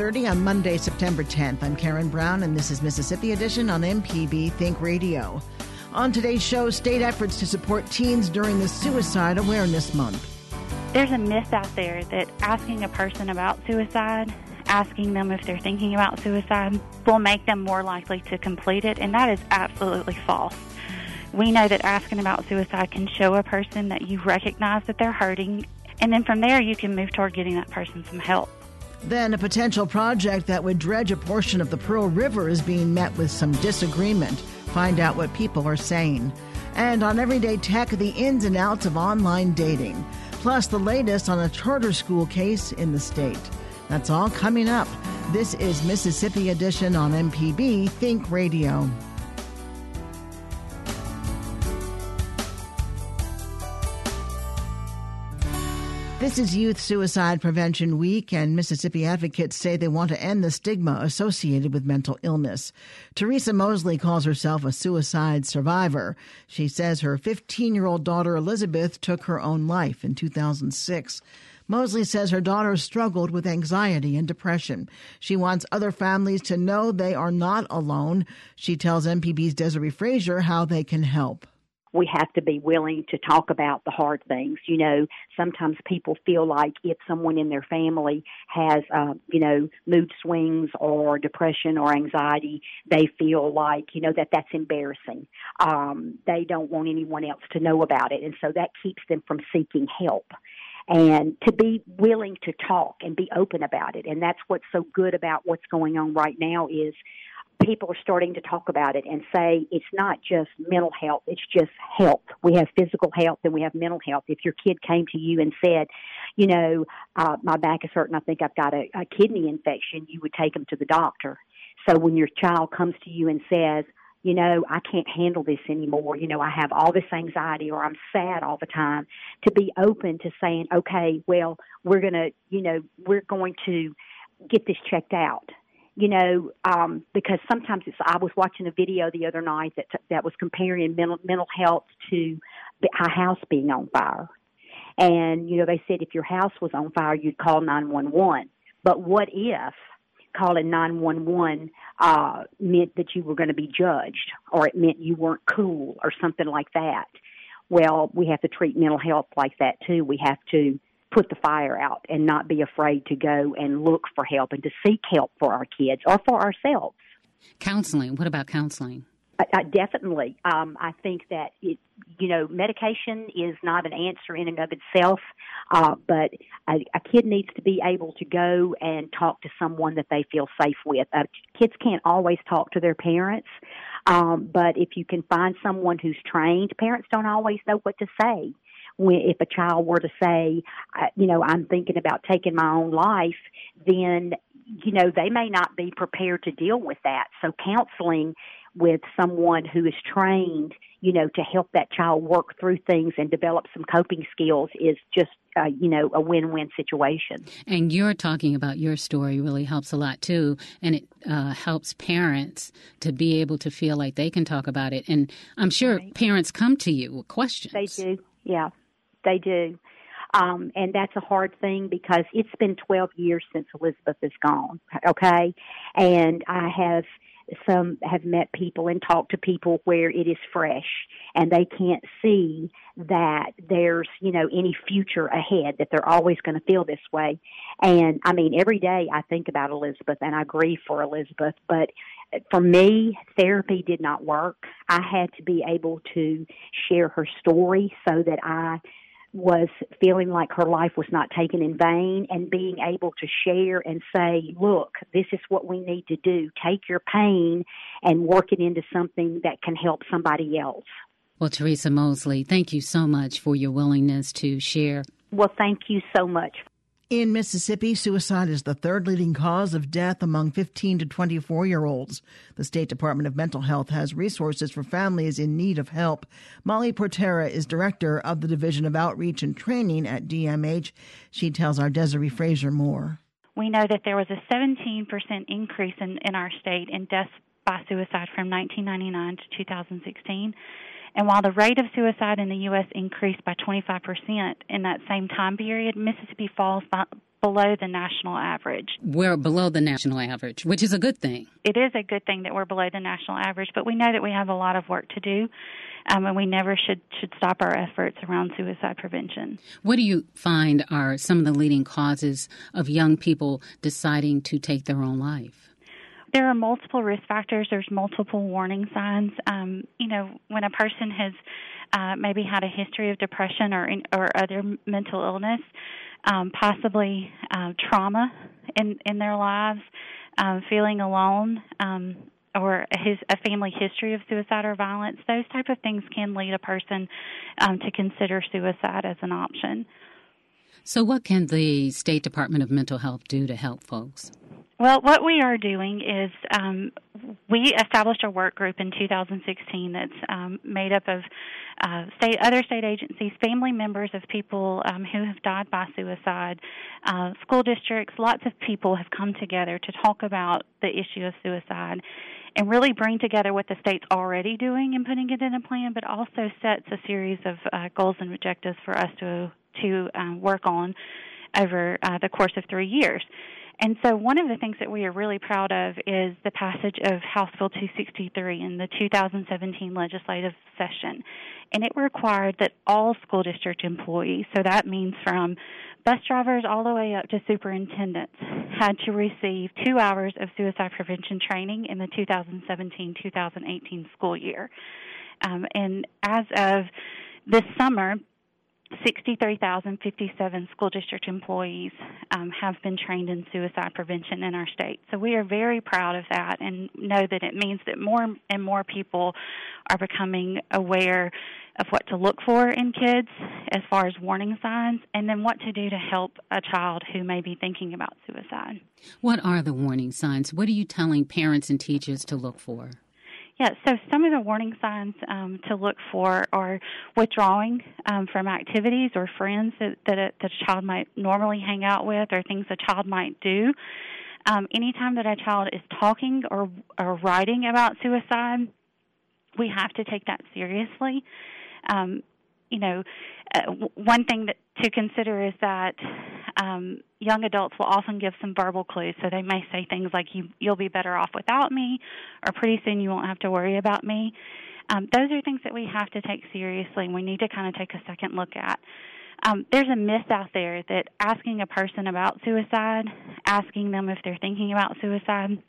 30 on Monday, September 10th. I'm Karen Brown, and this is Mississippi Edition on MPB Think Radio. On today's show, state efforts to support teens during the Suicide Awareness Month. There's a myth out there that asking a person about suicide, asking them if they're thinking about suicide, will make them more likely to complete it, and that is absolutely false. We know that asking about suicide can show a person that you recognize that they're hurting, and then from there you can move toward getting that person some help. Then, a potential project that would dredge a portion of the Pearl River is being met with some disagreement. Find out what people are saying. And on Everyday Tech, the ins and outs of online dating, plus the latest on a charter school case in the state. That's all coming up. This is Mississippi Edition on MPB Think Radio. This is Youth Suicide Prevention Week, and Mississippi advocates say they want to end the stigma associated with mental illness. Teresa Mosley calls herself a suicide survivor. She says her 15 year old daughter Elizabeth took her own life in 2006. Mosley says her daughter struggled with anxiety and depression. She wants other families to know they are not alone. She tells MPB's Desiree Frazier how they can help we have to be willing to talk about the hard things. You know, sometimes people feel like if someone in their family has, uh, you know, mood swings or depression or anxiety, they feel like, you know, that that's embarrassing. Um, they don't want anyone else to know about it. And so that keeps them from seeking help and to be willing to talk and be open about it. And that's what's so good about what's going on right now is people are starting to talk about it and say it's not just mental health, it's just health. We have physical health and we have mental health. If your kid came to you and said, you know, uh, my back is hurting, I think I've got a, a kidney infection, you would take them to the doctor. So when your child comes to you and says, you know, I can't handle this anymore. You know, I have all this anxiety or I'm sad all the time. To be open to saying, okay, well, we're going to, you know, we're going to get this checked out you know, um, because sometimes it's. I was watching a video the other night that that was comparing mental mental health to a house being on fire, and you know they said if your house was on fire, you'd call nine one one. But what if calling nine one one uh meant that you were going to be judged, or it meant you weren't cool, or something like that? Well, we have to treat mental health like that too. We have to put the fire out and not be afraid to go and look for help and to seek help for our kids or for ourselves. Counseling. What about counseling? I, I definitely. Um, I think that it, you know, medication is not an answer in and of itself, uh, but a, a kid needs to be able to go and talk to someone that they feel safe with. Uh, kids can't always talk to their parents, um, but if you can find someone who's trained, parents don't always know what to say when if a child were to say, you know, I'm thinking about taking my own life, then you know they may not be prepared to deal with that. So counseling with someone who is trained, you know, to help that child work through things and develop some coping skills is just, uh, you know, a win-win situation. And you're talking about your story really helps a lot too, and it uh, helps parents to be able to feel like they can talk about it. And I'm sure right. parents come to you with questions. They do, yeah. They do. Um, and that's a hard thing because it's been 12 years since Elizabeth is gone. Okay. And I have some have met people and talked to people where it is fresh and they can't see that there's, you know, any future ahead, that they're always going to feel this way. And I mean, every day I think about Elizabeth and I grieve for Elizabeth, but for me, therapy did not work. I had to be able to share her story so that I was feeling like her life was not taken in vain and being able to share and say, look, this is what we need to do. Take your pain and work it into something that can help somebody else. Well, Teresa Mosley, thank you so much for your willingness to share. Well, thank you so much in Mississippi, suicide is the third leading cause of death among 15 to 24 year olds. The State Department of Mental Health has resources for families in need of help. Molly Portera is director of the Division of Outreach and Training at DMH. She tells our Desiree Frazier more. We know that there was a 17% increase in, in our state in deaths by suicide from 1999 to 2016. And while the rate of suicide in the U.S. increased by 25% in that same time period, Mississippi falls by, below the national average. We're below the national average, which is a good thing. It is a good thing that we're below the national average, but we know that we have a lot of work to do. Um, and we never should should stop our efforts around suicide prevention. What do you find are some of the leading causes of young people deciding to take their own life? There are multiple risk factors. There's multiple warning signs. Um, you know, when a person has uh, maybe had a history of depression or or other mental illness, um, possibly uh, trauma in in their lives, um, feeling alone, um, or his a family history of suicide or violence. Those type of things can lead a person um, to consider suicide as an option. So, what can the State Department of Mental Health do to help folks? Well, what we are doing is um, we established a work group in 2016 that's um, made up of uh, state, other state agencies, family members of people um, who have died by suicide, uh, school districts. Lots of people have come together to talk about the issue of suicide and really bring together what the state's already doing and putting it in a plan, but also sets a series of uh, goals and objectives for us to to um, work on over uh, the course of three years. And so, one of the things that we are really proud of is the passage of House Bill 263 in the 2017 legislative session. And it required that all school district employees, so that means from bus drivers all the way up to superintendents, had to receive two hours of suicide prevention training in the 2017 2018 school year. Um, and as of this summer, 63,057 school district employees um, have been trained in suicide prevention in our state. So we are very proud of that and know that it means that more and more people are becoming aware of what to look for in kids as far as warning signs and then what to do to help a child who may be thinking about suicide. What are the warning signs? What are you telling parents and teachers to look for? Yeah, so some of the warning signs um, to look for are withdrawing um, from activities or friends that, that a, that a child might normally hang out with or things a child might do. Um, anytime that a child is talking or, or writing about suicide, we have to take that seriously. Um, you know, uh, one thing that to consider is that um, young adults will often give some verbal clues. So they may say things like, you, "You'll be better off without me," or "Pretty soon you won't have to worry about me." Um, those are things that we have to take seriously, and we need to kind of take a second look at. Um, there's a myth out there that asking a person about suicide, asking them if they're thinking about suicide,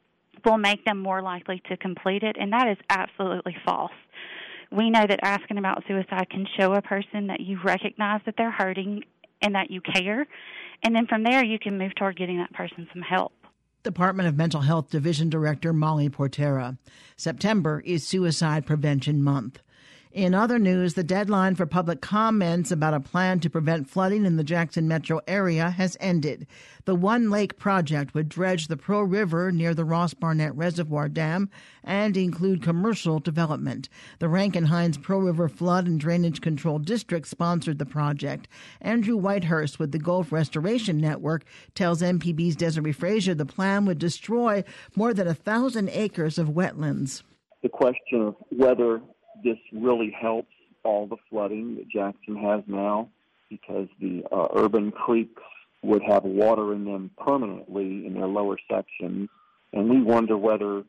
will make them more likely to complete it, and that is absolutely false we know that asking about suicide can show a person that you recognize that they're hurting and that you care. And then from there, you can move toward getting that person some help. Department of Mental Health Division Director Molly Portera. September is Suicide Prevention Month. In other news, the deadline for public comments about a plan to prevent flooding in the Jackson metro area has ended. The One Lake project would dredge the Pearl River near the Ross Barnett Reservoir Dam and include commercial development. The Rankin Hinds Pearl River Flood and Drainage Control District sponsored the project. Andrew Whitehurst with the Gulf Restoration Network tells MPB's Desiree Frazier the plan would destroy more than a thousand acres of wetlands. The question of whether this really helps all the flooding that Jackson has now because the uh, urban creeks would have water in them permanently in their lower sections. And we wonder whether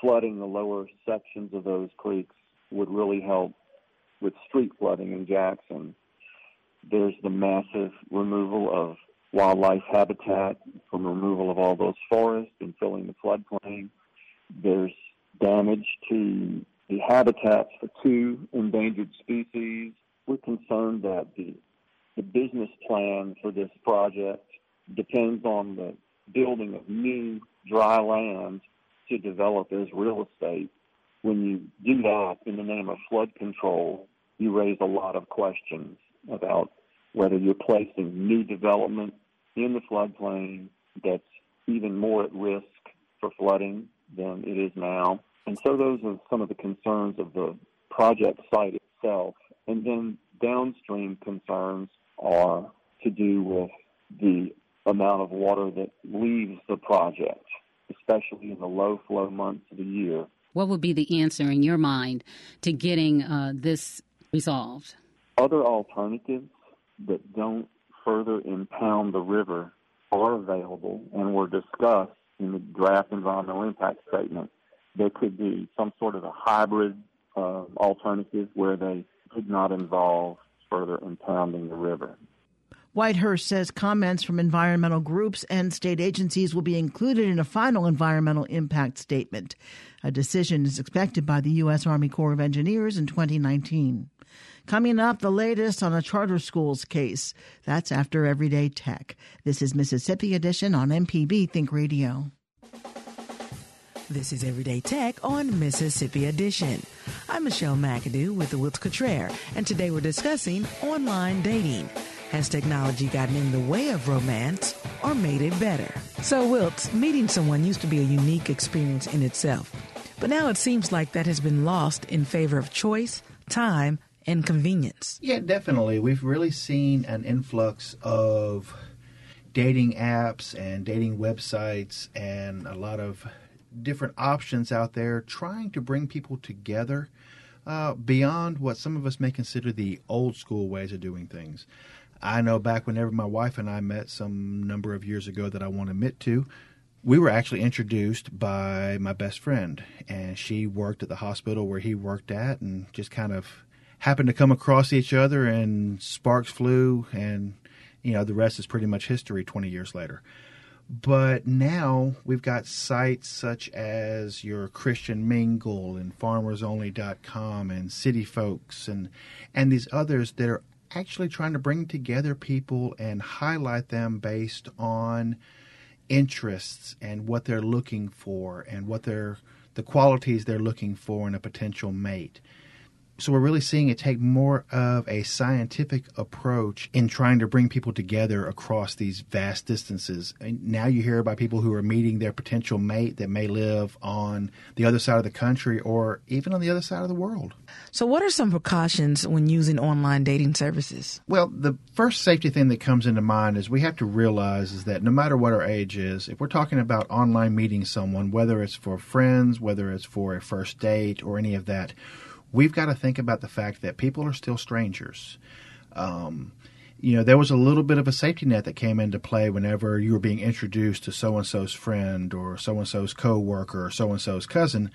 flooding the lower sections of those creeks would really help with street flooding in Jackson. There's the massive removal of wildlife habitat from removal of all those forests and filling the floodplain. There's damage to the habitats for two endangered species. We're concerned that the, the business plan for this project depends on the building of new dry land to develop as real estate. When you do that in the name of flood control, you raise a lot of questions about whether you're placing new development in the floodplain that's even more at risk for flooding than it is now and so those are some of the concerns of the project site itself. And then downstream concerns are to do with the amount of water that leaves the project, especially in the low flow months of the year. What would be the answer in your mind to getting uh, this resolved? Other alternatives that don't further impound the river are available and were discussed in the draft environmental impact statement. There could be some sort of a hybrid uh, alternative where they could not involve further impounding the river. Whitehurst says comments from environmental groups and state agencies will be included in a final environmental impact statement. A decision is expected by the U.S. Army Corps of Engineers in 2019. Coming up, the latest on a charter schools case. That's after Everyday Tech. This is Mississippi Edition on MPB Think Radio. This is Everyday Tech on Mississippi Edition. I'm Michelle McAdoo with the Wilts and today we're discussing online dating. Has technology gotten in the way of romance or made it better? So, Wilts, meeting someone used to be a unique experience in itself. But now it seems like that has been lost in favor of choice, time, and convenience. Yeah, definitely. We've really seen an influx of dating apps and dating websites and a lot of different options out there trying to bring people together uh, beyond what some of us may consider the old school ways of doing things. I know back whenever my wife and I met some number of years ago that I won't admit to, we were actually introduced by my best friend, and she worked at the hospital where he worked at, and just kind of happened to come across each other, and sparks flew, and you know the rest is pretty much history. Twenty years later, but now we've got sites such as your Christian Mingle and FarmersOnly.com and City Folks and and these others that are actually trying to bring together people and highlight them based on interests and what they're looking for and what they're the qualities they're looking for in a potential mate. So we're really seeing it take more of a scientific approach in trying to bring people together across these vast distances. And now you hear about people who are meeting their potential mate that may live on the other side of the country or even on the other side of the world. So, what are some precautions when using online dating services? Well, the first safety thing that comes into mind is we have to realize is that no matter what our age is, if we're talking about online meeting someone, whether it's for friends, whether it's for a first date or any of that, we've got to think about the fact that people are still strangers. Um, you know, there was a little bit of a safety net that came into play whenever you were being introduced to so and so's friend or so and so's coworker or so and so's cousin.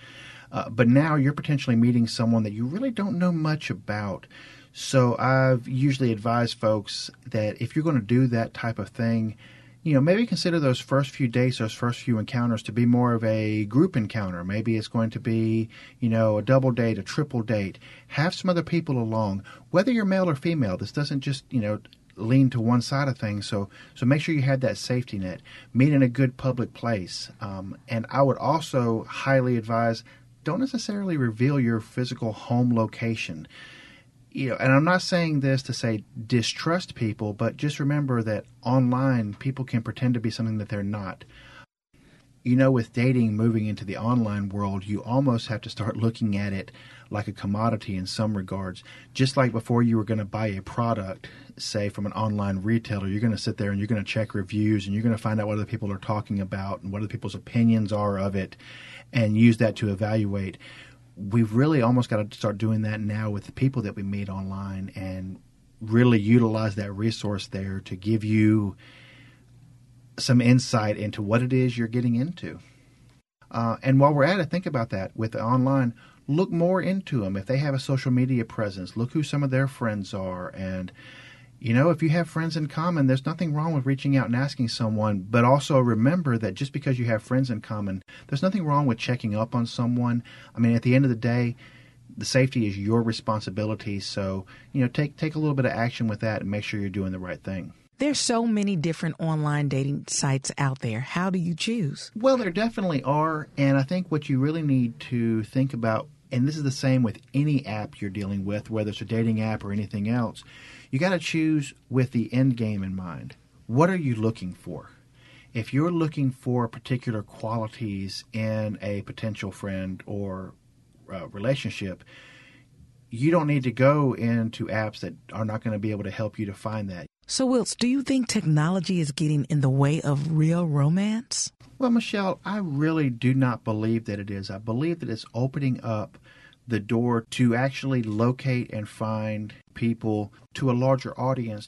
Uh, but now you're potentially meeting someone that you really don't know much about. So I've usually advised folks that if you're going to do that type of thing, you know, maybe consider those first few dates, those first few encounters to be more of a group encounter. Maybe it's going to be, you know, a double date, a triple date. Have some other people along, whether you're male or female. This doesn't just, you know, lean to one side of things. So, so make sure you have that safety net. Meet in a good public place. Um, and I would also highly advise don't necessarily reveal your physical home location you know, and I'm not saying this to say distrust people, but just remember that online people can pretend to be something that they're not. You know, with dating moving into the online world, you almost have to start looking at it like a commodity in some regards. Just like before you were going to buy a product, say from an online retailer, you're going to sit there and you're going to check reviews and you're going to find out what other people are talking about and what other people's opinions are of it and use that to evaluate we've really almost got to start doing that now with the people that we meet online and really utilize that resource there to give you some insight into what it is you're getting into. Uh, and while we're at it, think about that with online. Look more into them. If they have a social media presence, look who some of their friends are and you know, if you have friends in common, there's nothing wrong with reaching out and asking someone, but also remember that just because you have friends in common, there's nothing wrong with checking up on someone. I mean, at the end of the day, the safety is your responsibility. So, you know, take take a little bit of action with that and make sure you're doing the right thing. There's so many different online dating sites out there. How do you choose? Well, there definitely are, and I think what you really need to think about and this is the same with any app you're dealing with, whether it's a dating app or anything else you got to choose with the end game in mind. What are you looking for? If you're looking for particular qualities in a potential friend or uh, relationship, you don't need to go into apps that are not going to be able to help you to find that. So, Wilts, do you think technology is getting in the way of real romance? Well, Michelle, I really do not believe that it is. I believe that it's opening up the door to actually locate and find people to a larger audience.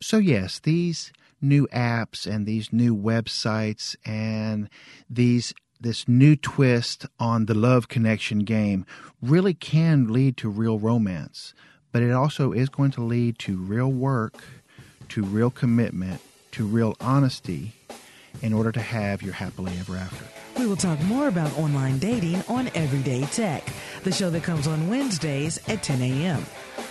So, yes, these new apps and these new websites and these this new twist on the love connection game really can lead to real romance, but it also is going to lead to real work, to real commitment, to real honesty in order to have your happily ever after. We will talk more about online dating on Everyday Tech, the show that comes on Wednesdays at 10 a.m.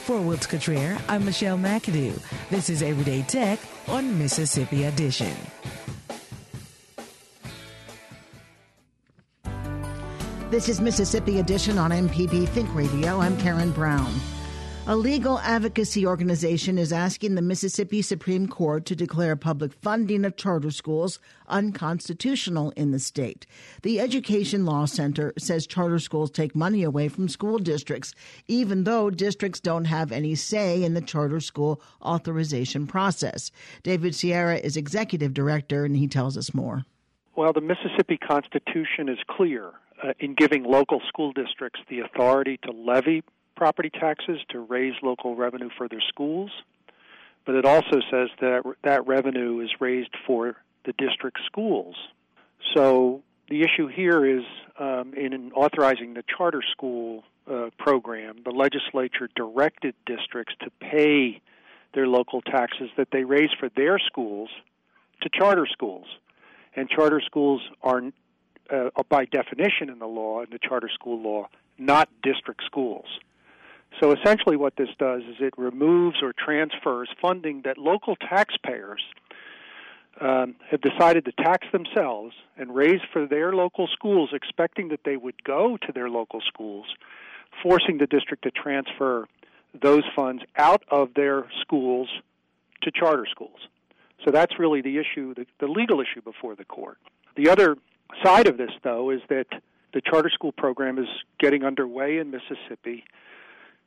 For Wilts Cottrell, I'm Michelle McAdoo. This is Everyday Tech on Mississippi Edition. This is Mississippi Edition on MPB Think Radio. I'm Karen Brown. A legal advocacy organization is asking the Mississippi Supreme Court to declare public funding of charter schools unconstitutional in the state. The Education Law Center says charter schools take money away from school districts, even though districts don't have any say in the charter school authorization process. David Sciarra is executive director, and he tells us more. Well, the Mississippi Constitution is clear uh, in giving local school districts the authority to levy property taxes to raise local revenue for their schools, but it also says that that revenue is raised for the district schools. So the issue here is um, in authorizing the charter school uh, program, the legislature directed districts to pay their local taxes that they raise for their schools to charter schools. And charter schools are, uh, by definition in the law, in the charter school law, not district schools. So essentially, what this does is it removes or transfers funding that local taxpayers um, have decided to tax themselves and raise for their local schools, expecting that they would go to their local schools, forcing the district to transfer those funds out of their schools to charter schools. So that's really the issue, the, the legal issue before the court. The other side of this, though, is that the charter school program is getting underway in Mississippi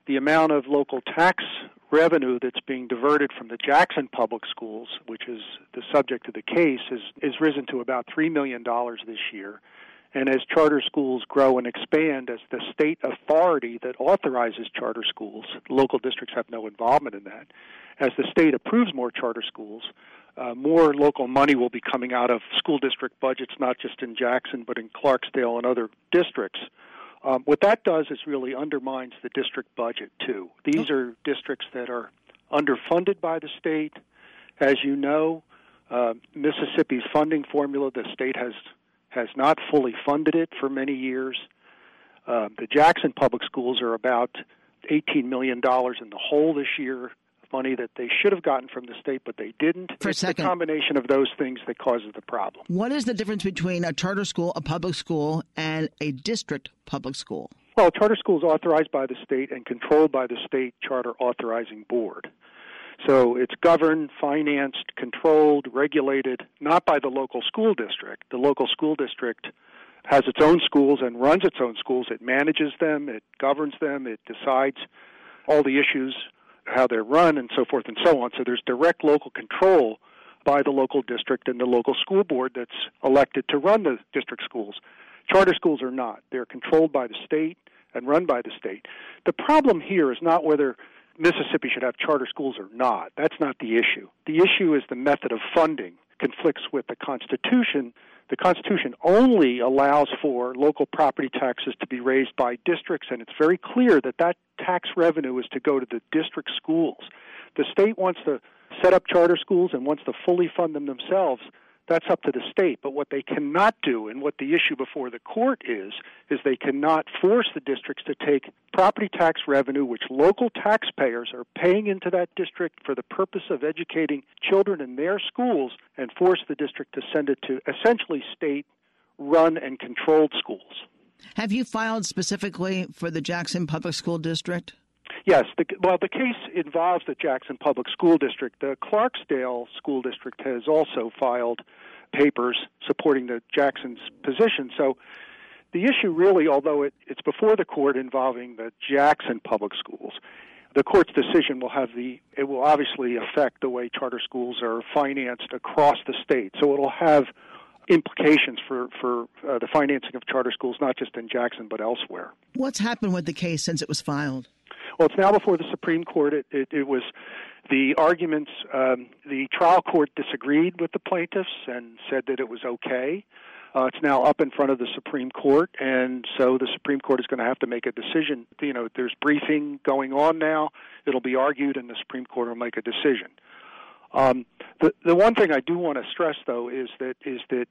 the amount of local tax revenue that's being diverted from the Jackson public schools, which is the subject of the case, is, is risen to about $3 million this year. And as charter schools grow and expand, as the state authority that authorizes charter schools, local districts have no involvement in that. As the state approves more charter schools, uh, more local money will be coming out of school district budgets, not just in Jackson, but in Clarksdale and other districts. Um, what that does is really undermines the district budget too. These oh. are districts that are underfunded by the state. As you know, uh, Mississippi's funding formula, the state has has not fully funded it for many years. Uh, the Jackson Public Schools are about $18 million in the hole this year money that they should have gotten from the state, but they didn't. For it's a second. the combination of those things that causes the problem. What is the difference between a charter school, a public school, and a district public school? Well, a charter school is authorized by the state and controlled by the state charter authorizing board. So it's governed, financed, controlled, regulated, not by the local school district. The local school district has its own schools and runs its own schools. It manages them, it governs them, it decides all the issues how they're run and so forth and so on. So there's direct local control by the local district and the local school board that's elected to run the district schools. Charter schools are not. They're controlled by the state and run by the state. The problem here is not whether Mississippi should have charter schools or not. That's not the issue. The issue is the method of funding conflicts with the Constitution the Constitution only allows for local property taxes to be raised by districts, and it's very clear that that tax revenue is to go to the district schools. The state wants to set up charter schools and wants to fully fund them themselves that's up to the state. But what they cannot do, and what the issue before the court is, is they cannot force the districts to take property tax revenue, which local taxpayers are paying into that district for the purpose of educating children in their schools, and force the district to send it to essentially state run and controlled schools. Have you filed specifically for the Jackson Public School District? Yes, the, well, the case involves the Jackson Public School District. The Clarksdale School District has also filed papers supporting the Jackson's position. So the issue really, although it, it's before the court involving the Jackson Public Schools, the court's decision will have the it will obviously affect the way charter schools are financed across the state. So it'll have implications for for uh, the financing of charter schools, not just in Jackson but elsewhere. What's happened with the case since it was filed? Well, it's now before the Supreme Court. It, it, it was the arguments. Um, the trial court disagreed with the plaintiffs and said that it was okay. Uh, it's now up in front of the Supreme Court, and so the Supreme Court is going to have to make a decision. You know, there's briefing going on now. It'll be argued, and the Supreme Court will make a decision. Um, the the one thing I do want to stress, though, is that is that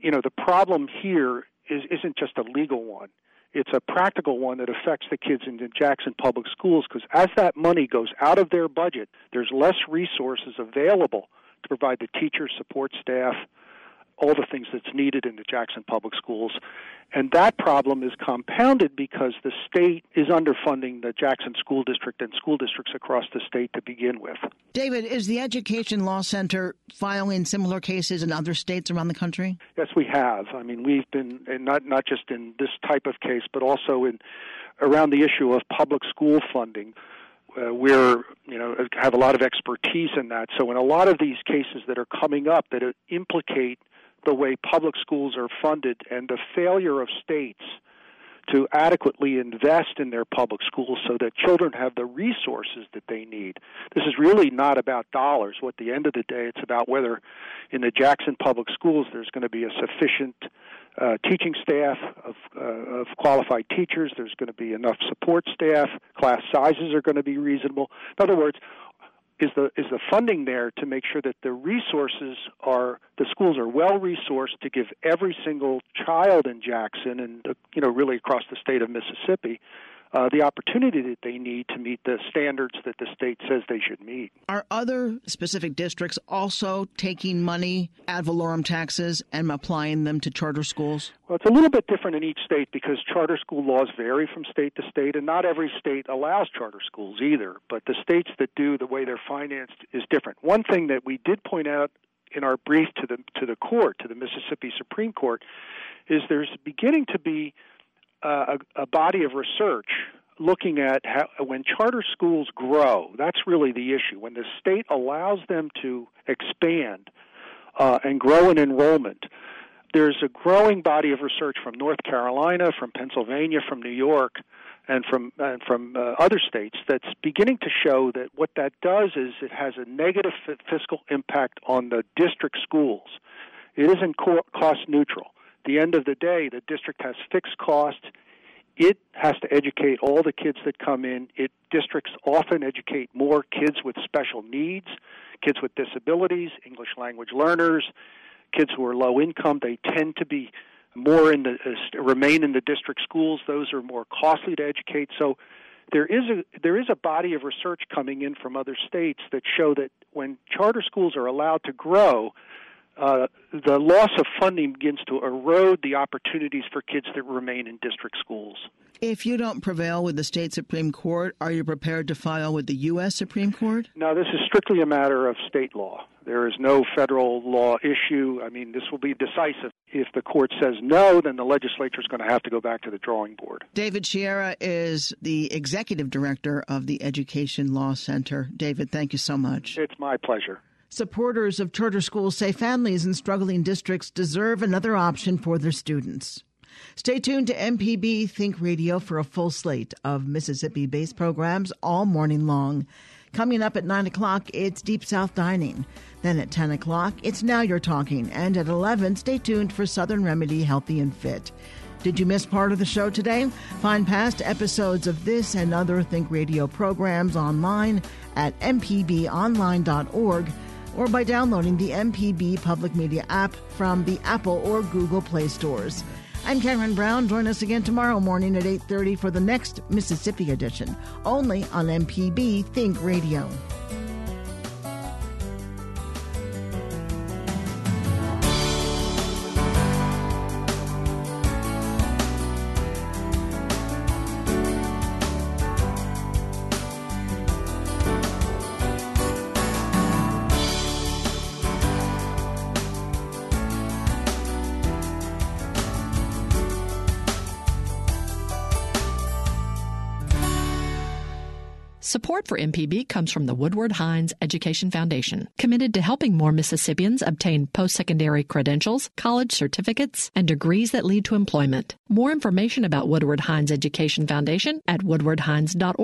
you know the problem here is isn't just a legal one. It's a practical one that affects the kids in the Jackson Public Schools because as that money goes out of their budget, there's less resources available to provide the teachers, support staff, all the things that's needed in the Jackson Public Schools. And that problem is compounded because the state is underfunding the Jackson School District and school districts across the state to begin with. David, is the Education Law Center filing similar cases in other states around the country? Yes, we have. I mean, we've been, and not not just in this type of case, but also in around the issue of public school funding. Uh, we're you know have a lot of expertise in that. So in a lot of these cases that are coming up that implicate the way public schools are funded and the failure of states to adequately invest in their public schools so that children have the resources that they need. This is really not about dollars. At the end of the day, it's about whether in the Jackson Public Schools there's going to be a sufficient uh, teaching staff of, uh, of qualified teachers. There's going to be enough support staff. Class sizes are going to be reasonable. In other words, is the is the funding there to make sure that the resources are the schools are well resourced to give every single child in Jackson and you know really across the state of Mississippi uh, the opportunity that they need to meet the standards that the state says they should meet. Are other specific districts also taking money ad valorem taxes and applying them to charter schools? Well, it's a little bit different in each state because charter school laws vary from state to state, and not every state allows charter schools either. But the states that do, the way they're financed is different. One thing that we did point out in our brief to the to the court, to the Mississippi Supreme Court, is there's beginning to be a, a body of research looking at how when charter schools grow, that's really the issue. When the state allows them to expand uh, and grow in enrollment, there's a growing body of research from North Carolina, from Pennsylvania, from New York, and from and from uh, other states that's beginning to show that what that does is it has a negative f- fiscal impact on the district schools. It isn't co- cost neutral the end of the day, the district has fixed costs. It has to educate all the kids that come in. It districts often educate more kids with special needs, kids with disabilities, English language learners, kids who are low income. They tend to be more in the uh, remain in the district schools. Those are more costly to educate. So there is a there is a body of research coming in from other states that show that when charter schools are allowed to grow, uh, the loss of funding begins to erode the opportunities for kids that remain in district schools. If you don't prevail with the state Supreme Court, are you prepared to file with the U.S. Supreme Court? No, this is strictly a matter of state law. There is no federal law issue. I mean, this will be decisive. If the court says no, then the legislature is going to have to go back to the drawing board. David Sciarra is the executive director of the Education Law Center. David, thank you so much. It's my pleasure. Supporters of charter schools say families in struggling districts deserve another option for their students. Stay tuned to MPB Think Radio for a full slate of Mississippi based programs all morning long. Coming up at 9 o'clock, it's Deep South Dining. Then at 10 o'clock, it's Now You're Talking. And at 11, stay tuned for Southern Remedy Healthy and Fit. Did you miss part of the show today? Find past episodes of this and other Think Radio programs online at mpbonline.org or by downloading the MPB Public Media app from the Apple or Google Play stores. I'm Karen Brown. Join us again tomorrow morning at 8:30 for the next Mississippi edition, only on MPB Think Radio. For MPB comes from the Woodward Hines Education Foundation, committed to helping more Mississippians obtain post secondary credentials, college certificates, and degrees that lead to employment. More information about Woodward Hines Education Foundation at woodwardhines.org.